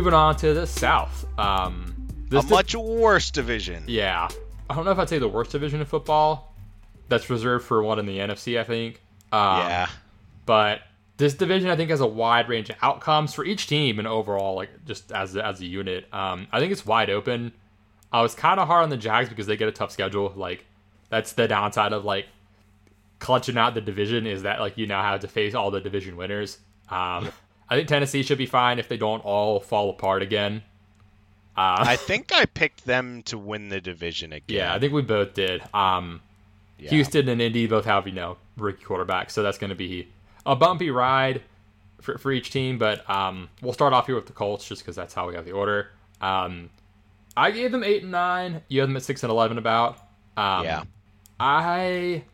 Moving on to the South. Um, a di- much worse division. yeah. I don't know if I'd say the worst division of football. That's reserved for one in the NFC, I think. Um, yeah. But this division, I think, has a wide range of outcomes for each team and overall, like just as a, as a unit. Um, I think it's wide open. I was kind of hard on the Jags because they get a tough schedule. Like that's the downside of like clutching out the division is that like you now have to face all the division winners. Um, I think Tennessee should be fine if they don't all fall apart again. Uh, I think I picked them to win the division again. yeah, I think we both did. Um, Yeah. Houston and Indy both have you know rookie quarterbacks, so that's going to be a bumpy ride for, for each team. But um, we'll start off here with the Colts just because that's how we have the order. Um, I gave them eight and nine. You have them at six and eleven. About um, Yeah. I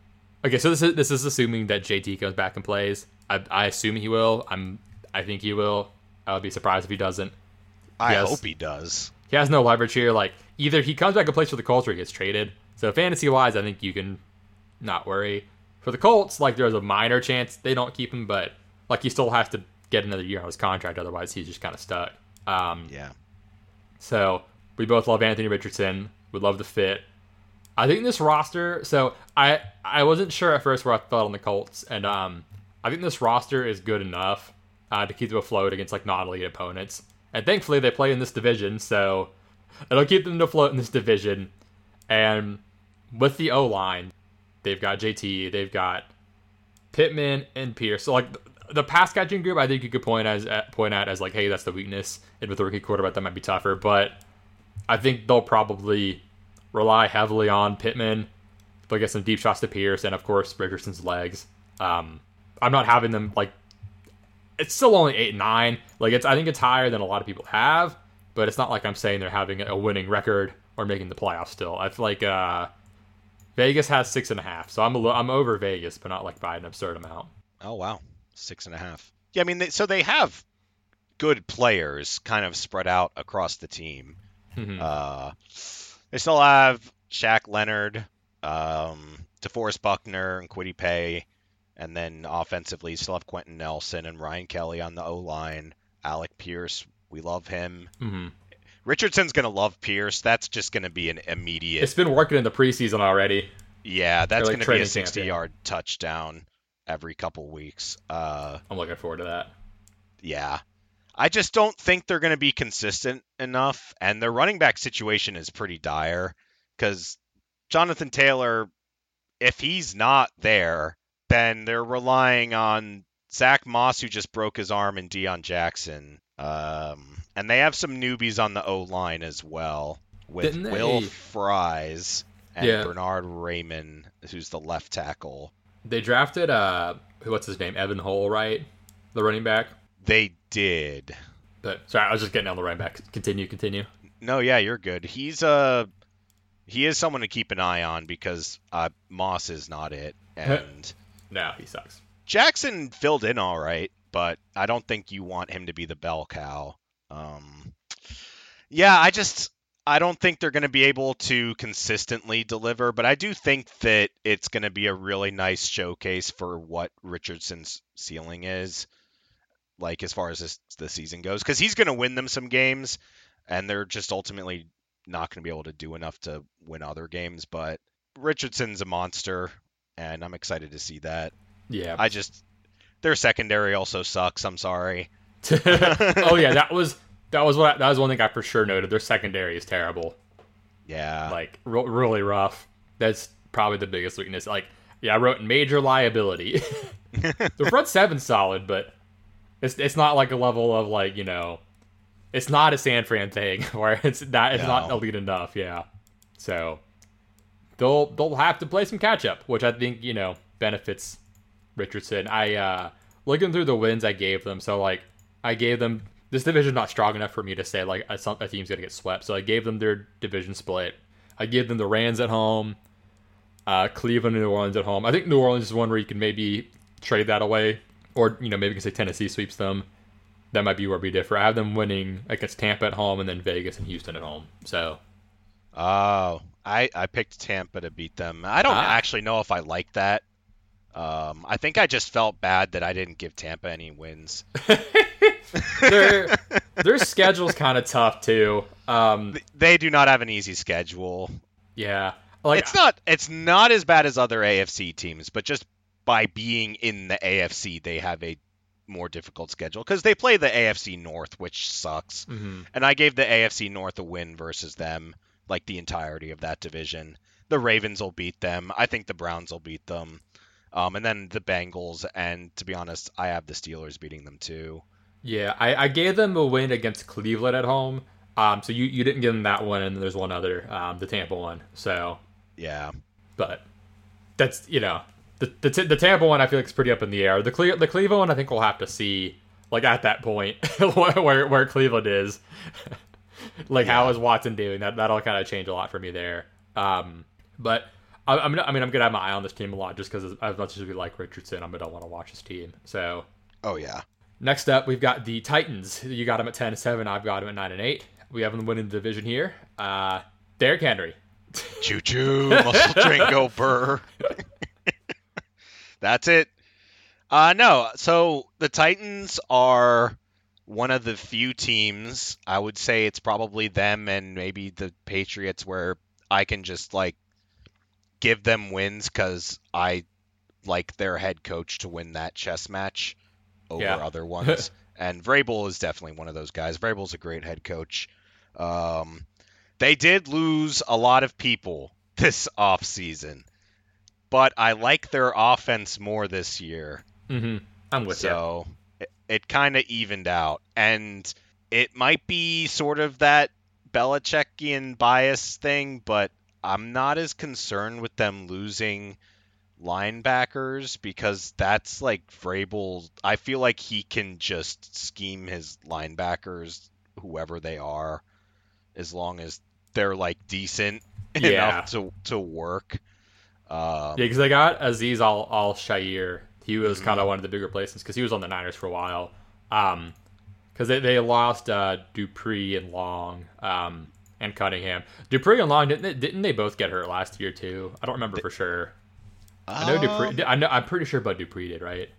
okay. So this is this is assuming that JT comes back and plays. I, I assume he will. I'm. I think he will. I would be surprised if he doesn't. I yes. hope he does. He has no leverage here. Like either he comes back and plays for the Colts or he gets traded. So fantasy wise, I think you can not worry. For the Colts, like there's a minor chance they don't keep him, but like he still has to get another year on his contract. Otherwise, he's just kind of stuck. Um, Yeah. so we both love Anthony Richardson. We love the fit. I think this roster. So I I wasn't sure at first where I felt on the Colts, and um I think this roster is good enough uh, to keep them afloat against like non-elite opponents. And thankfully they play in this division, so it'll keep them afloat in this division. And with the O line, they've got JT, they've got Pittman and Pierce. So like the pass catching group, I think you could point as at, point at as like, hey, that's the weakness. And with the rookie quarterback, that might be tougher. But I think they'll probably rely heavily on Pittman. They'll get some deep shots to Pierce, and of course Richardson's legs. Um, I'm not having them like. It's still only eight and nine. Like it's, I think it's higher than a lot of people have, but it's not like I'm saying they're having a winning record or making the playoffs. Still, I feel like uh, Vegas has six and a half, so I'm a, I'm over Vegas, but not like by an absurd amount. Oh wow, six and a half. Yeah, I mean, they, so they have good players kind of spread out across the team. Mhm. Uh, they still have Shaq Leonard, um, DeForest Buckner, and Kwity Paye, and then offensively, you still have Quenton Nelson and Ryan Kelly on the O line. Alec Pierce, we love him. Mhm. Richardson's gonna love Pierce. That's just gonna be an immediate. It's been working in the preseason already. yeah, that's like gonna be training a camp, 60 yeah. yard touchdown every couple weeks. Uh, I'm looking forward to that. yeah. I just don't think they're going to be consistent enough, and their running back situation is pretty dire because Jonathan Taylor, if he's not there, then they're relying on Zack Moss, who just broke his arm, and Deon Jackson. Um, and they have some newbies on the O line as well with Didn't Will Fries and Yeah. Bernhard Raimann, who's the left tackle. They drafted uh, what's his name, Evan Hull, right? The running back. They did. But sorry, I was just getting on the running back. Continue, continue. No, yeah, you're good. He's uh he is someone to keep an eye on because uh, Moss is not it, and No, he sucks. Jackson filled in all right, but I don't think you want him to be the bell cow. Um, yeah, I just I don't think they're going to be able to consistently deliver, but I do think that it's going to be a really nice showcase for what Richardson's ceiling is, like as far as this, the season goes, because he's going to win them some games, and they're just ultimately not going to be able to do enough to win other games. But Richardson's a monster, and I'm excited to see that. Yeah. I just their secondary also sucks. I'm sorry. oh yeah, that was that was what that was one thing I for sure noted. Their secondary is terrible. Yeah. Like re- really rough. That's probably the biggest weakness. Like yeah, I wrote major liability. the front seven's solid, but it's it's not like a level of like you know, it's not a San Fran thing where it's not it's not elite enough. Yeah, so they'll they'll have to play some catch up, which I think you know benefits Richardson. I uh looking through the wins I gave them. So like I gave them this division's not strong enough for me to say like a, a team's gonna get swept. So I gave them their division split. I gave them the Rams at home, uh, Cleveland and New Orleans at home. I think New Orleans is one where you can maybe trade that away, or you know maybe you can say Tennessee sweeps them. That might be where we differ. I have them winning against Tampa at home and then Vegas and Houston at home. So Oh, I I picked Tampa to beat them. I don't Ah. actually know if I like that. Um, I think I just felt bad that I didn't give Tampa any wins. their their schedule's kind of tough too. Um, They do not have an easy schedule. yeah, like it's not it's not as bad as other AFC teams, but just by being in the AFC, they have a more difficult schedule because they play the AFC North, which sucks. mhm. And I gave the AFC North a win versus them, like the entirety of that division. The Ravens will beat them. I think the Browns will beat them. Um, and then the Bengals, and to be honest, I have the Steelers beating them too. yeah, I, I gave them a win against Cleveland at home. Um, so you, you didn't give them that one, and then there's one other, um, the Tampa one. So, Yeah. but that's you know the the, the Tampa one I feel like is pretty up in the air. The Cle- the Cleveland one I think we'll have to see like at that point where where Cleveland is. like how is Watson doing? That that'll kind of change a lot for me there. Um, but I, I'm I mean I'm gonna have my eye on this team a lot just because as much as we like Richardson, I'm gonna want to watch this team. So Oh yeah. next up we've got the Titans. You got them at ten and seven. I've got them at nine and eight. We have them winning the division here. Uh, Derrick Henry. Choo choo, muscle train go burr. That's it. Uh no, so the Titans are one of the few teams, I would say it's probably them and maybe the Patriots where I can just like give them wins cuz I like their head coach to win that chess match over Yeah. other ones. and Vrabel is definitely one of those guys. Vrabel's a great head coach. Um they did lose a lot of people this offseason, but I like their offense more this year. Mm-hmm. I'm with you. so it, it kind of evened out. And it might be sort of that Belichickian bias thing, but I'm not as concerned with them losing linebackers because that's like Vrabel. I feel like he can just scheme his linebackers, whoever they are, as long as they're like decent Yeah. enough to to work. Um, Yeah, because they got Azeez Al Al Shaair. He was Mm-hmm. kind of one of the bigger placements because he was on the Niners for a while. Um, because they, they lost uh, Dupree and Long, um, and Cunningham. Dupree and Long didn't they, didn't they both get hurt last year too? I don't remember for sure. I know um, Dupree. I know. I'm pretty sure Bud Dupree did right.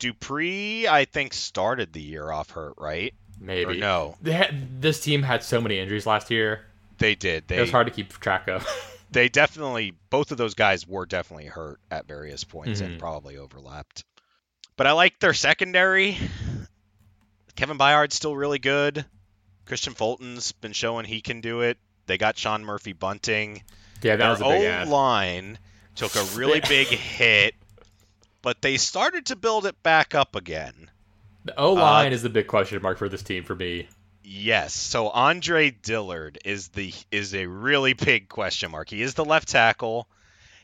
Dupree, I think, started the year off hurt, right? Maybe. Or no, They had, this team had so many injuries last year. they did. They it was hard to keep track of. they definitely both of those guys were definitely hurt at various points Mhm. and probably overlapped. But I like their secondary. Kevin Byard's still really good. Kristian Fulton's been showing he can do it. They got Sean Murphy-Bunting. yeah, that Their was a big O line took a really big hit, but they started to build it back up again. The O line Uh, is the big question mark for this team for me. Yes. So Andre Dillard is the is a really big question mark. He is the left tackle.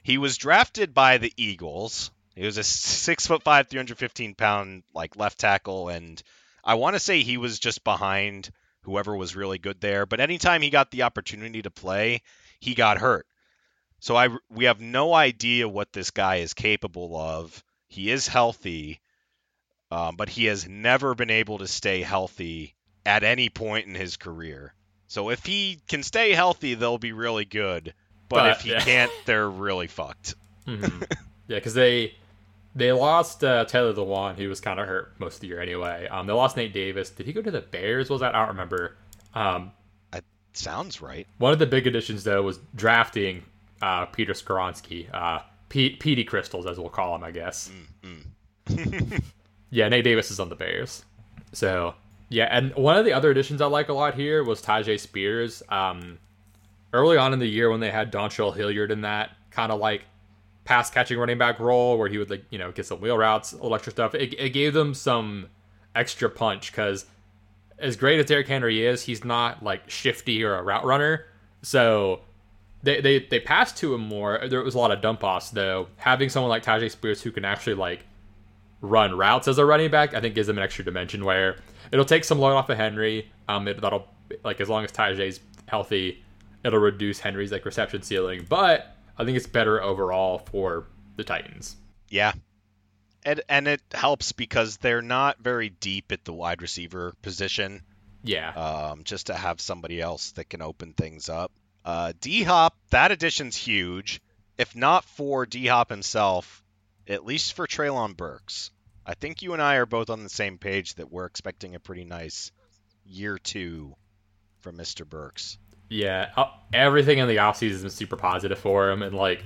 He was drafted by the Eagles. He was a six foot five, three hundred fifteen pound like left tackle, and I want to say he was just behind whoever was really good there. But anytime he got the opportunity to play, he got hurt. So I we have no idea what this guy is capable of. He is healthy, um, but he has never been able to stay healthy at any point in his career. So if he can stay healthy, they'll be really good. But, But, if he yeah. can't, they're really fucked. hmm yeah, because they they lost uh, Taylor Lewan, who was kind of hurt most of the year anyway. Um, they lost Nate Davis. Did he go to the Bears? Was that I don't remember. Um, Sounds right. one of the big additions though was drafting uh, Peter Skoronski, uh, P- Petey Crystals as we'll call him, I guess. Mm. Yeah, Nate Davis is on the Bears. So yeah, and one of the other additions I like a lot here was Tyjae Spears. Um, early on in the year when they had Dontrell Hilliard in that kind of like pass catching running back role where he would like you know get some wheel routes, extra stuff. It, it gave them some extra punch because as great as Derrick Henry is, he's not like shifty or a route runner. So they they they passed to him more. There was a lot of dump offs though. Having someone like Tyjae Spears who can actually like run routes as a running back, I think gives him an extra dimension where it'll take some load off of Henry. Um, it, that'll like as long as Tyjae's healthy, it'll reduce Henry's like reception ceiling. But I think it's better overall for the Titans. Yeah. And and it helps because they're not very deep at the wide receiver position. Yeah. Um, just to have somebody else that can open things up. Uh, D Hop, that addition's huge. If not for D Hop himself, at least for Treylon Burks. I think you and I are both on the same page that we're expecting a pretty nice year two from Mr. Burks. Yeah, uh, everything in the offseason has been super positive for him, and like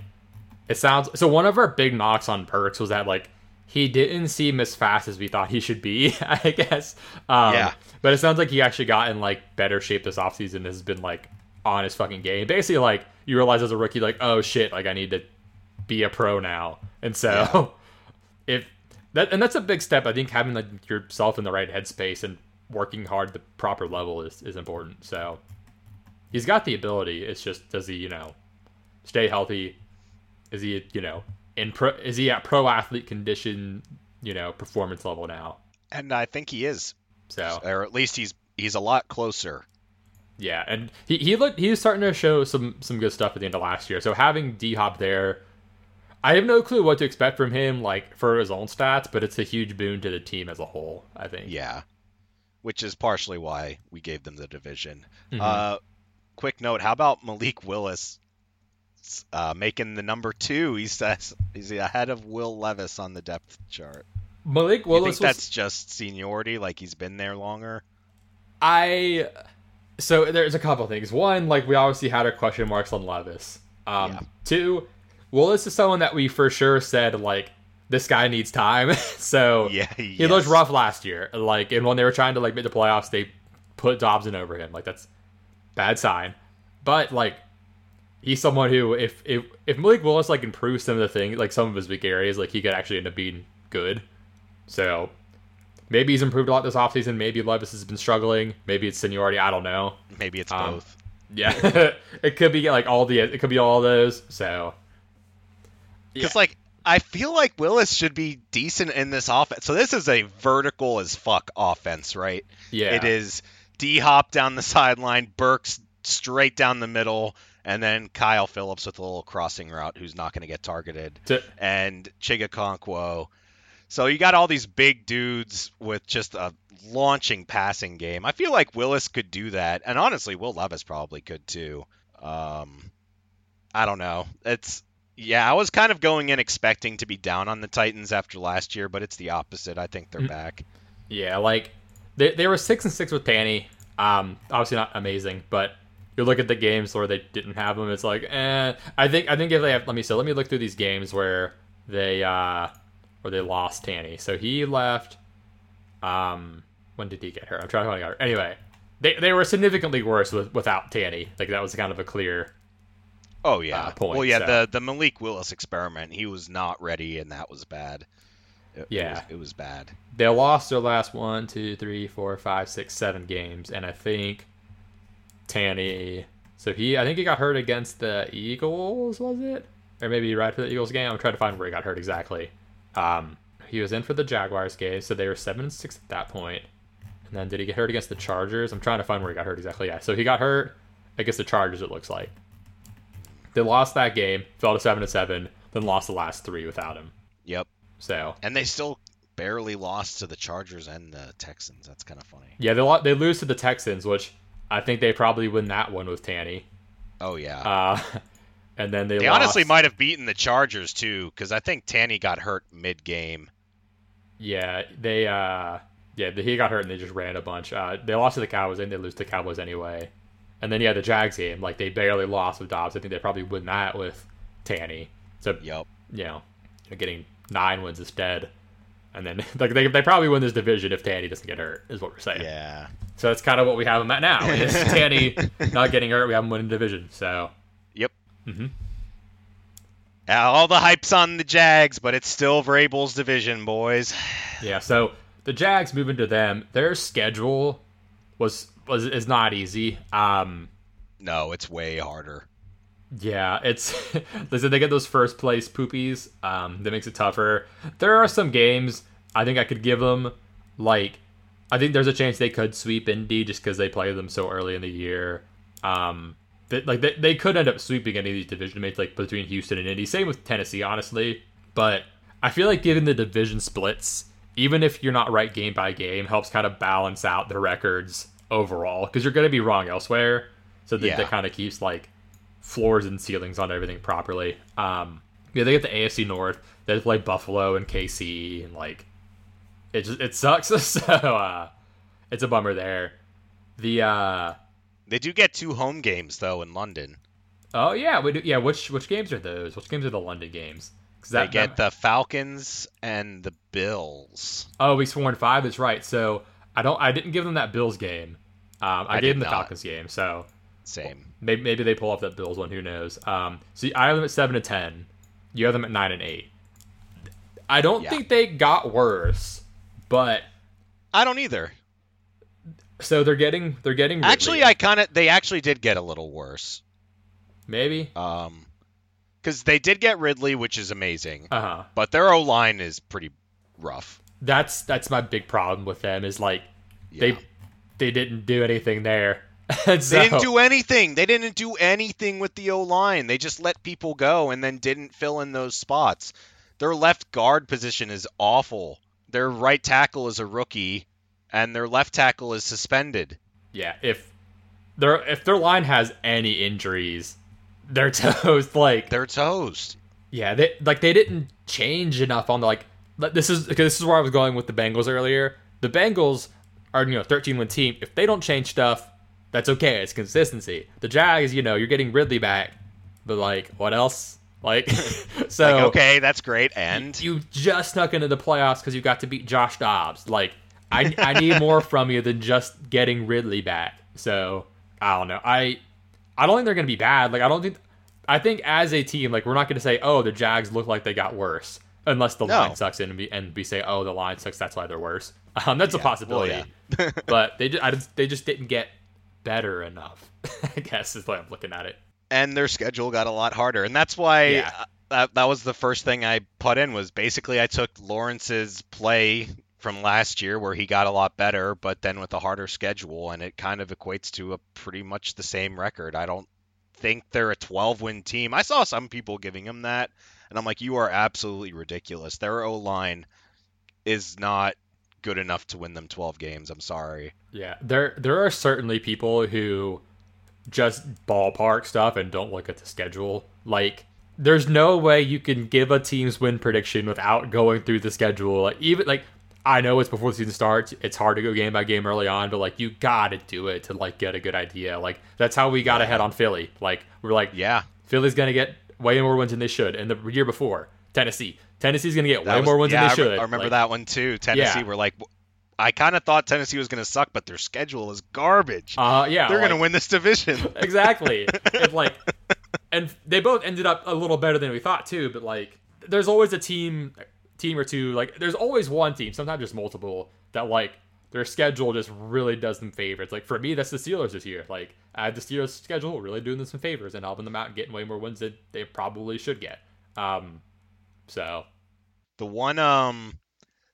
it sounds. So one of our big knocks on Burks was that like he didn't seem as fast as we thought he should be. I guess. Um, Yeah. But it sounds like he actually got in like better shape this offseason. and Has been like on his fucking game. Basically, like you realize as a rookie, like oh shit, like I need to be a pro now. And so if that and that's a big step. I think having like yourself in the right headspace and working hard the proper level is is important. So he's got the ability. It's just does he, you know, stay healthy? Is he, you know, in pro? Is he at pro athlete condition? You know, performance level now. And I think he is. So Or at least he's he's a lot closer. yeah, and he he looked he was starting to show some some good stuff at the end of last year. So having D Hop there, I have no clue what to expect from him, like for his own stats, but it's a huge boon to the team as a whole. I think. Yeah. Which is partially why we gave them the division. Mhm. Uh, quick note: How about Malik Willis uh, making the number two? He says he's ahead of Will Levis on the depth chart. Malik You Willis think was that's just seniority, like he's been there longer? I so there's a couple things. One, like we obviously had our question marks on Levis. Um, Yeah. Two, Willis is someone that we for sure said like this guy needs time. so Yeah, he looked rough last year. Like and when they were trying to like make the playoffs, they put Dobson over him. Like that's bad sign. But like he's someone who if if if Malik Willis like improves some of the things like some of his weak areas, like he could actually end up being good. So maybe he's improved a lot this offseason. Maybe Levis has been struggling. Maybe it's seniority. I don't know. Maybe it's Um, both. Yeah, it could be like all the it could be all those. So Because like I feel like Willis should be decent in this offense. So this is a vertical as fuck offense, right? yeah, It is D Hop down the sideline, Burks straight down the middle, and then Kyle Phillips with a little crossing route who's not going to get targeted, To- and Chig Okonkwo. So you got all these big dudes with just a launching passing game. I feel like Willis could do that, and honestly, Will Levis probably could too. Um, I don't know. It's yeah, I was kind of going in expecting to be down on the Titans after last year, but it's the opposite. I think they're Mm. back. yeah, like they they were six and six with Tanny. Um, obviously not amazing, but you look at the games where they didn't have him. It's like, eh. I think I think if they have, let me so let me look through these games where they uh where they lost Tanny. So he left. Um, when did he get hurt? I'm trying to find out. Anyway, they they were significantly worse with, without Tanny. Like that was kind of a clear. Oh yeah. uh, point, well, yeah. so- The the Malik Willis experiment, he was not ready, and that was bad. It, it Yeah. was, it was bad. They lost their last one, two, three, four, five, six, seven games, and I think Tanny. So he, I think he got hurt against the Eagles, was it? Or maybe right for the Eagles game. I'm trying to find where he got hurt exactly. Um, he was in for the Jaguars game, so they were seven and six at that point. And then did he get hurt against the Chargers? I'm trying to find where he got hurt exactly. Yeah, so he got hurt against the Chargers. It looks like they lost that game, fell to seven to seven, then lost the last three without him. Yep. So And they still barely lost to the Chargers and the Texans. That's kind of funny. Yeah, they lo- they lose to the Texans, which I think they probably win that one with Tanny. Oh yeah. Uh, and then they, they lost- honestly might have beaten the Chargers too, because I think Tanny got hurt mid game. Yeah, they uh, yeah, he got hurt and they just ran a bunch. Uh, they lost to the Cowboys and they lose to the Cowboys anyway. And then yeah, the Jags game, like they barely lost with Dobbs. I think they probably win that with Tanny. So Yep. you know, getting nine wins instead. And then like they, they probably win this division if Tanny doesn't get hurt, is what we're saying. Yeah. So that's kind of what we have him at now. Is Tanny not getting hurt, we have him winning the division. So Yep. hmm Yeah, all the hype's on the Jags, but it's still Vrabel's division, boys. Yeah, so the Jags moving to them, their schedule was was is not easy. Um No, it's way harder. yeah, it's they said they get those first place poopies. Um that makes it tougher. There are some games I think I could give them like I think there's a chance they could sweep Indy just because they play them so early in the year. Um, they, like they, they could end up sweeping any of these division mates like between Houston and Indy. Same with Tennessee, honestly. But I feel like given the division splits, even if you're not right game by game, helps kind of balance out the records overall because you're going to be wrong elsewhere. So that, Yeah. that kind of keeps like floors and ceilings on everything properly. Um, yeah, they get the AFC North. They play Buffalo and KC, and like it just it sucks. so uh, it's a bummer there. The uh, They do get two home games though in London. oh yeah, we do, yeah. Which which games are those? Which games are the London games? 'Cause they get the Falcons and the Bills. oh week four and five is right. So I don't I didn't give them that Bills game. Um, I, I gave them the not. Falcons game. So Same. maybe maybe they pull off that Bills one. Who knows? Um, so I have them at seven to ten. You have them at nine and eight. I don't Yeah. think they got worse, but I don't either. so they're getting they're getting Ridley. Actually, I kind of they actually did get a little worse. maybe Um, because they did get Ridley, which is amazing, uh huh. but their O line is pretty rough. That's that's my big problem with them is like Yeah. they they didn't do anything there. So, They didn't do anything. They didn't do anything with the O line. They just let people go and then didn't fill in those spots. Their left guard position is awful. Their right tackle is a rookie, and their left tackle is suspended. yeah. If their if their line has any injuries, they're toast. Like They're toast. yeah, they like they didn't change enough on the like. This is because this is where I was going with the Bengals earlier. The Bengals are you know 13 win team. If they don't change stuff, that's okay. It's consistency. The Jags, you know, you're getting Ridley back, but like what else? Like so Like, okay, that's great. And you just snuck into the playoffs because you got to beat Josh Dobbs. Like, I, I need more from you than just getting Ridley back. So I don't know. I I don't think they're gonna be bad. Like I don't think. I think as a team, like we're not gonna say, oh, the Jags look like they got worse, unless the No. line sucks and we and we say, oh, the line sucks. That's why they're worse. Um, that's a possibility. Well, but they just, I they just didn't get better enough. I guess is the way I'm looking at it. and their schedule got a lot harder, and that's why Yeah. uh, that that was the first thing I put in was basically I took Lawrence's play from last year where he got a lot better, but then with a harder schedule, and it kind of equates to a pretty much the same record. I don't think they're a 12 win team. I saw some people giving them that, and I'm like, you are absolutely ridiculous. Their O line is not good enough to win them 12 games. I'm sorry. Yeah, there there are certainly people who just ballpark stuff and don't look at the schedule. Like, there's no way you can give a team's win prediction without going through the schedule. Like, even like I know it's before the season starts. It's hard to go game by game early on, but like you gotta do it to like get a good idea. Like that's how we got ahead on Philly. Like we're like Yeah. Philly's gonna get way more wins than they should. And the year before, Tennessee, Tennessee's gonna get That way was- more wins yeah, than I they re- should. I remember Like, that one too. Tennessee Yeah. were like, I kind of thought Tennessee was going to suck, but their schedule is garbage. Uh, yeah, They're going to win this division. exactly. and like, and they both ended up a little better than we thought too. But like, there's always a team, team or two. Like, there's always one team, sometimes just multiple, that like their schedule just really does them favors. Like for me, that's the Steelers this year. Like, I had the Steelers schedule really doing them some favors and helping them out and getting way more wins than they probably should get. Um, so the one um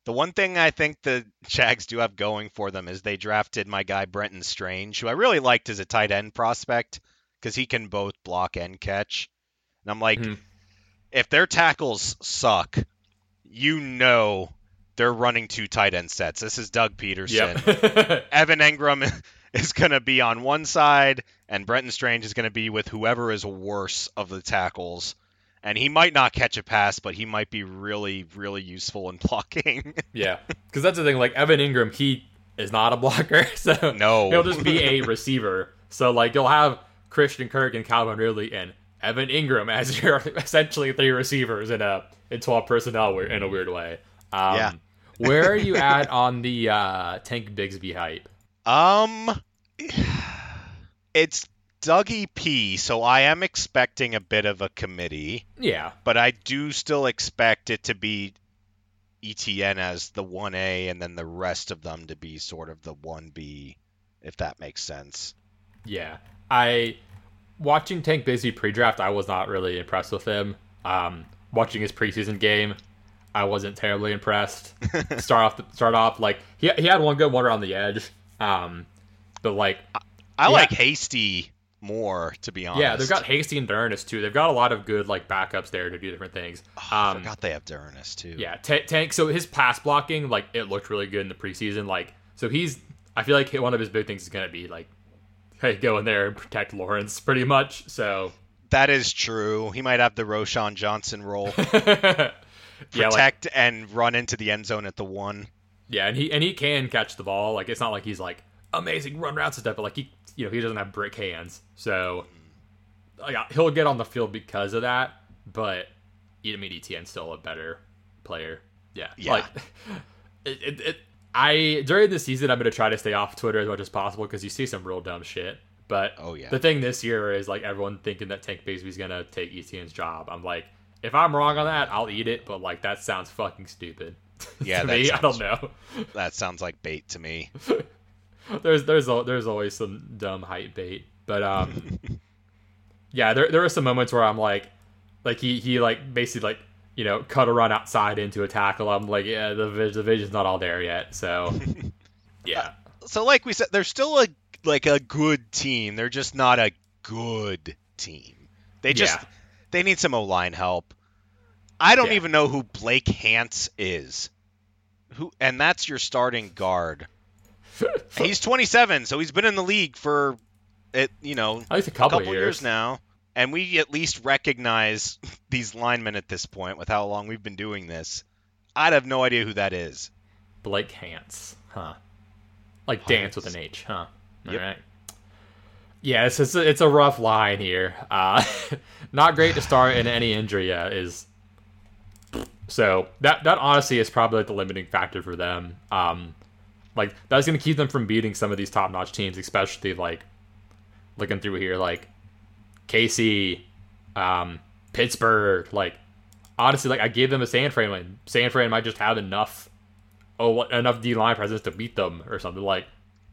the one thing I think the Jags do have going for them is they drafted my guy Brenton Strange, who I really liked as a tight end prospect because he can both block and catch. And I'm like, Mhm. if their tackles suck, you know they're running two tight end sets. This is Doug Pederson. yep. Evan Engram is going to be on one side, and Brenton Strange is going to be with whoever is worse of the tackles. And he might not catch a pass, but he might be really, really useful in blocking. Yeah, because that's the thing. Like Evan Engram, he is not a blocker, so No. he'll just be a receiver. So like you'll have Christian Kirk and Calvin Ridley and Evan Engram as your essentially three receivers in a in twelve personnel in a weird way. Um, Yeah. where are you at on the uh, Tank Bigsby hype? Um, it's Dougie P, so I am expecting a bit of a committee, Yeah, but I do still expect it to be ETN as the 1A and then the rest of them to be sort of the 1B, if that makes sense. yeah. I watching Tank Bigsby pre-draft. I was not really impressed with him. Um, watching his preseason game, I wasn't terribly impressed. start off, start off like he he had one good one around the edge, um, but like I Yeah. like Hasty more, to be honest. yeah, they've got Hasty and D'Ernest too. They've got a lot of good like backups there to do different things. Oh, I um, forgot they have D'Ernest too. Yeah, Ta Tank. So his pass blocking, like it looked really good in the preseason. Like, so he's. I feel like one of his big things is gonna be like, hey, go in there and protect Lawrence, pretty much. So, that is true. He might have the Roschon Johnson role, yeah, like, protect and run into the end zone at the one. Yeah, and he and he can catch the ball. Like, it's not like he's like amazing run routes and stuff, but like he, you know, he doesn't have brick hands, so like he'll get on the field because of that. But I mean, ETN's still a better player. Yeah, Yeah. like it, it, it I during the season I'm gonna try to stay off Twitter as much as possible because you see some real dumb shit. But Oh, yeah. the thing this year is like everyone thinking that Tank Bigsby's gonna take ETN's job. I'm like, if I'm wrong on that, I'll eat it. But like that sounds fucking stupid. Yeah, me, I don't know. That sounds like bait to me. there's there's there's always some dumb hype bait, but um, yeah, there there were some moments where I'm like, like he he like basically like you know cut a run outside into a tackle. I'm like, yeah, the the vision's not all there yet. So yeah, So, like we said, they're still a like a good team. They're just not a good team. They just Yeah. they need some O line help. I don't Yeah. even know who Blake Hance is. Who and that's your starting guard. He's 27, so he's been in the league for it, you know, least a couple, of years now. And we at least recognize these linemen at this point with how long we've been doing this. I'd have no idea who that is. Blake Hance, huh? Like dance with an H, huh? Yep. All right. Yeah, it's it's a, it's a rough line here. Uh, not great to start in any injury uh, is. So that that honestly is probably like the limiting factor for them. Um, like that's going to keep them from beating some of these top notch teams, especially like looking through here, like KC, um, Pittsburgh. Like honestly, like I gave them a San Fran win. San Fran might just have enough, oh, enough D line presence to beat them or something. Like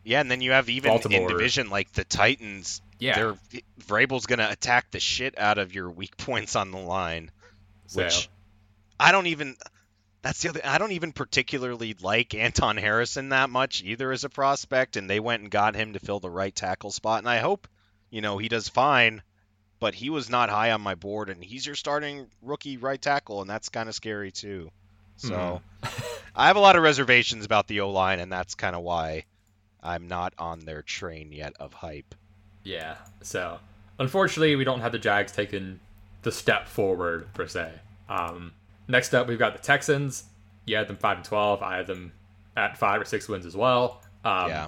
Yeah, and then you have even in division like the Titans. Yeah. they're Vrabel's gonna attack the shit out of your weak points on the line, so. which I don't even. That's the other. I don't even particularly like Anton Harrison that much either as a prospect, and they went and got him to fill the right tackle spot, and I hope, you know, he does fine. But he was not high on my board, and he's your starting rookie right tackle, and that's kind of scary too. So I have a lot of reservations about the O line, and that's kind of why I'm not on their train yet of hype. Yeah. So, unfortunately, we don't have the Jags taking the step forward per se. Um, next up, we've got the Texans. You had them five and twelve. I had them at five or six wins as well. Um, yeah.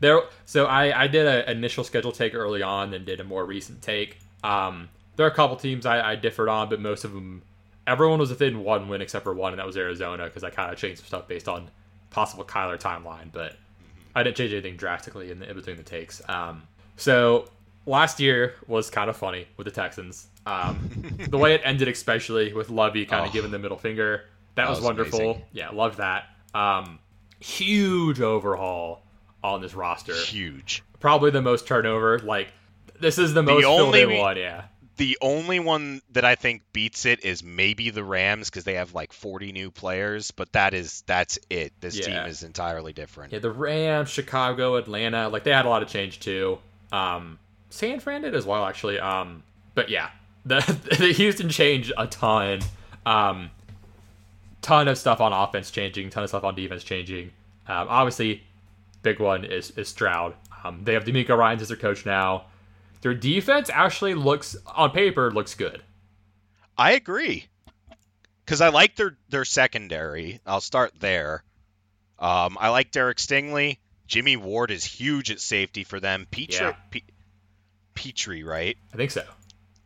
There. So I I did an initial schedule take early on, then did a more recent take. Um, there are a couple teams I, I differed on, but most of them, everyone was within one win except for one, and that was Arizona because I kind of changed some stuff based on possible Kyler timeline, but I didn't change anything drastically in, the, in between the takes. Um, so last year was kind of funny with the Texans. Um, the way it ended, especially with Lovie kind of Oh. giving the middle finger, that, That was, was wonderful. amazing. Yeah, loved that. Um, huge overhaul on this roster. Huge. Probably the most turnover. Like this is the most filled only in one. Yeah. The only one that I think beats it is maybe the Rams because they have like 40 new players, but that is that's it. This Yeah. team is entirely different. Yeah, the Rams, Chicago, Atlanta, like they had a lot of change too. Um, San Fran did as well, actually. Um, but yeah, the the Houston changed a ton. Um, ton of stuff on offense changing, ton of stuff on defense changing. Um, obviously, big one is is Stroud. Um, they have DeMeco Ryans as their coach now. Their defense actually looks on paper looks good. I agree. Because I like their their secondary. I'll start there. Um, I like Derek Stingley. Jimmy Ward is huge at safety for them. Yeah. Pitre, right, I think so.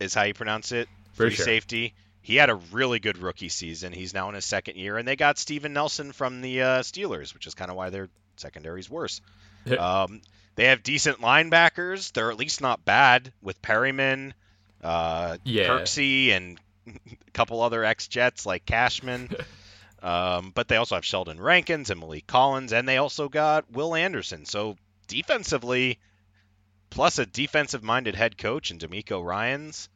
is how you pronounce it. Free sure. safety. He had a really good rookie season. He's now in his second year, and they got Steven Nelson from the uh, Steelers, which is kind of why their secondary's worse. um, they have decent linebackers. They're at least not bad with Perryman, uh, Yeah. Kirksey, and a couple other ex Jets like Cashman. um, but they also have Sheldon Rankins and Maliek Collins, and they also got Will Anderson. So defensively, plus a defensive-minded head coach and DeMeco Ryans,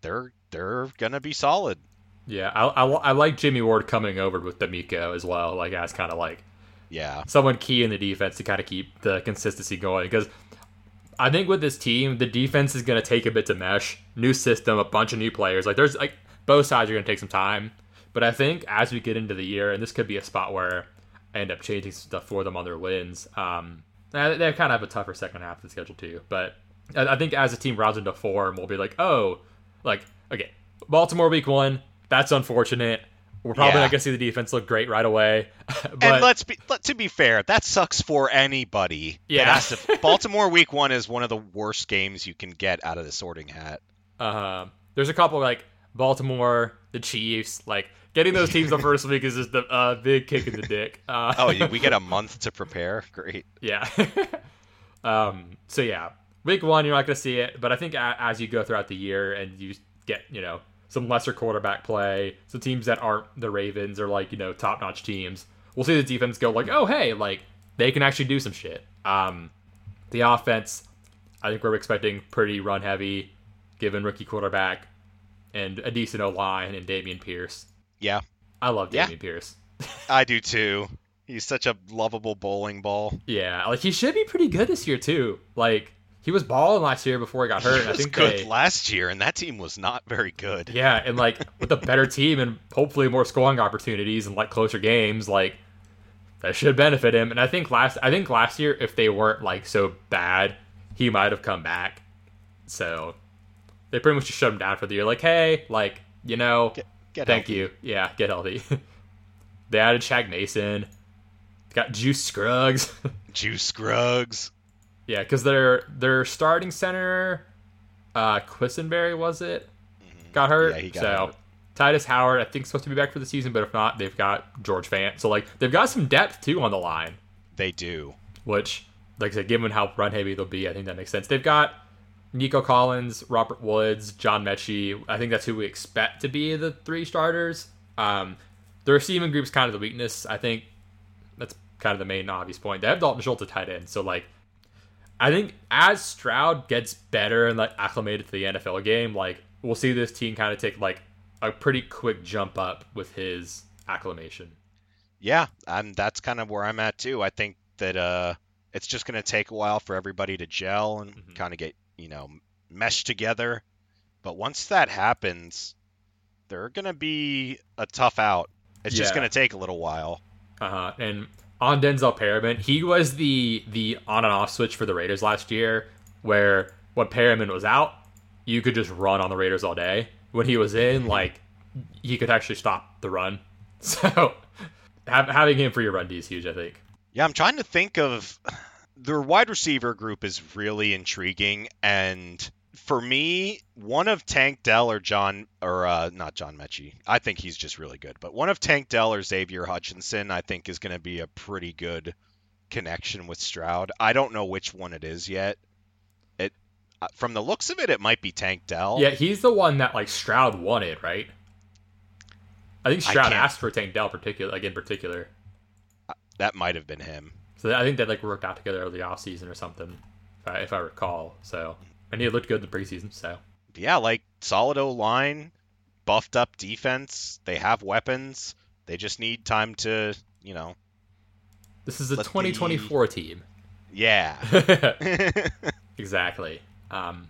they're they're gonna be solid. Yeah, I, I, I like Jimmy Ward coming over with DeMeco as well, like as kind of like Yeah. someone key in the defense to kind of keep the consistency going. Because I think with this team, the defense is going to take a bit to mesh. New system, a bunch of new players. Like there's like both sides are going to take some time. But I think as we get into the year, and this could be a spot where I end up changing stuff for them on their wins. Um, they they kind of have a tougher second half of the schedule too. But I, I think as the team rounds into form, we'll be like, oh, like okay, Baltimore week one. That's unfortunate. We're probably Yeah. not going to see the defense look great right away. but and let's be let, to be fair, that sucks for anybody. Yeah. to- Baltimore Week One is one of the worst games you can get out of the Sorting Hat. Uh, there's a couple like Baltimore, the Chiefs. Like getting those teams the first week is just a uh, big kick in the dick. Uh, Oh, we get a month to prepare. Great. yeah. um. So yeah, week one you're not going to see it, but I think as you go throughout the year and you get you know some lesser quarterback play, some teams that aren't the Ravens or like you know top notch teams, we'll see the defense go like, oh hey, like they can actually do some shit. Um, the offense, I think we're expecting pretty run heavy, given rookie quarterback and a decent O line and Dameon Pierce. Yeah, I love Yeah. Dameon Pierce. I do too. He's such a lovable bowling ball. Yeah, like he should be pretty good this year too. Like he was balling last year before he got hurt. He I was think good they, last year, and that team was not very good. yeah, and like with a better team and hopefully more scoring opportunities and like closer games, like that should benefit him. And I think last I think last year if they weren't like so bad, he might have come back. So they pretty much just shut him down for the year. Like, hey, like you know, Get, get thank healthy. you. Yeah, get healthy. they added Shaq Mason. Got Juice Scruggs. Juice Scruggs. Yeah, because their their starting center, uh, Quessenberry was it, got hurt. Yeah, he got so hurt. Tytus Howard, I think, supposed to be back for the season, but if not, they've got George Fant. So like they've got some depth too on the line, They do. which, like I said, given how run heavy they'll be, I think that makes sense. They've got Nico Collins, Robert Woods, John Metchie. I think that's who we expect to be the three starters. Um, the receiving group's kind of the weakness. I think that's kind of the main obvious point. They have Dalton Schultz at tight end, so like I think as Stroud gets better and like acclimated to the NFL game, like we'll see this team kind of take like a pretty quick jump up with his acclimation. Yeah, and that's kind of where I'm at too. I think that uh, it's just going to take a while for everybody to gel and Mhm. kind of get you know mesh together. But once that happens, they're going to be a tough out. It's just going to take a little while. Uh huh. And on Denzel Perryman, he was the the on and off switch for the Raiders last year, where when Perryman was out, you could just run on the Raiders all day. When he was in, like he could actually stop the run. So having him for your run D is huge, I think. Yeah, I'm trying to think of their wide receiver group is really intriguing, and for me, one of Tank Dell or John or uh, not John Metchie, I think he's just really good. But one of Tank Dell or Xavier Hutchinson, I think, is going to be a pretty good connection with Stroud. I don't know which one it is yet. It uh, from the looks of it, it might be Tank Dell. Yeah, he's the one that like Stroud wanted, right? I think Stroud can't- asked for Tank Dell particular, like in particular. that might have been him. So I think they like worked out together early off season or something, if I, if I recall. So and he looked good in the preseason. So yeah, like solid O line, buffed up defense. They have weapons. They just need time to, you know, this is a Let the- 2024 team. yeah. exactly. Um,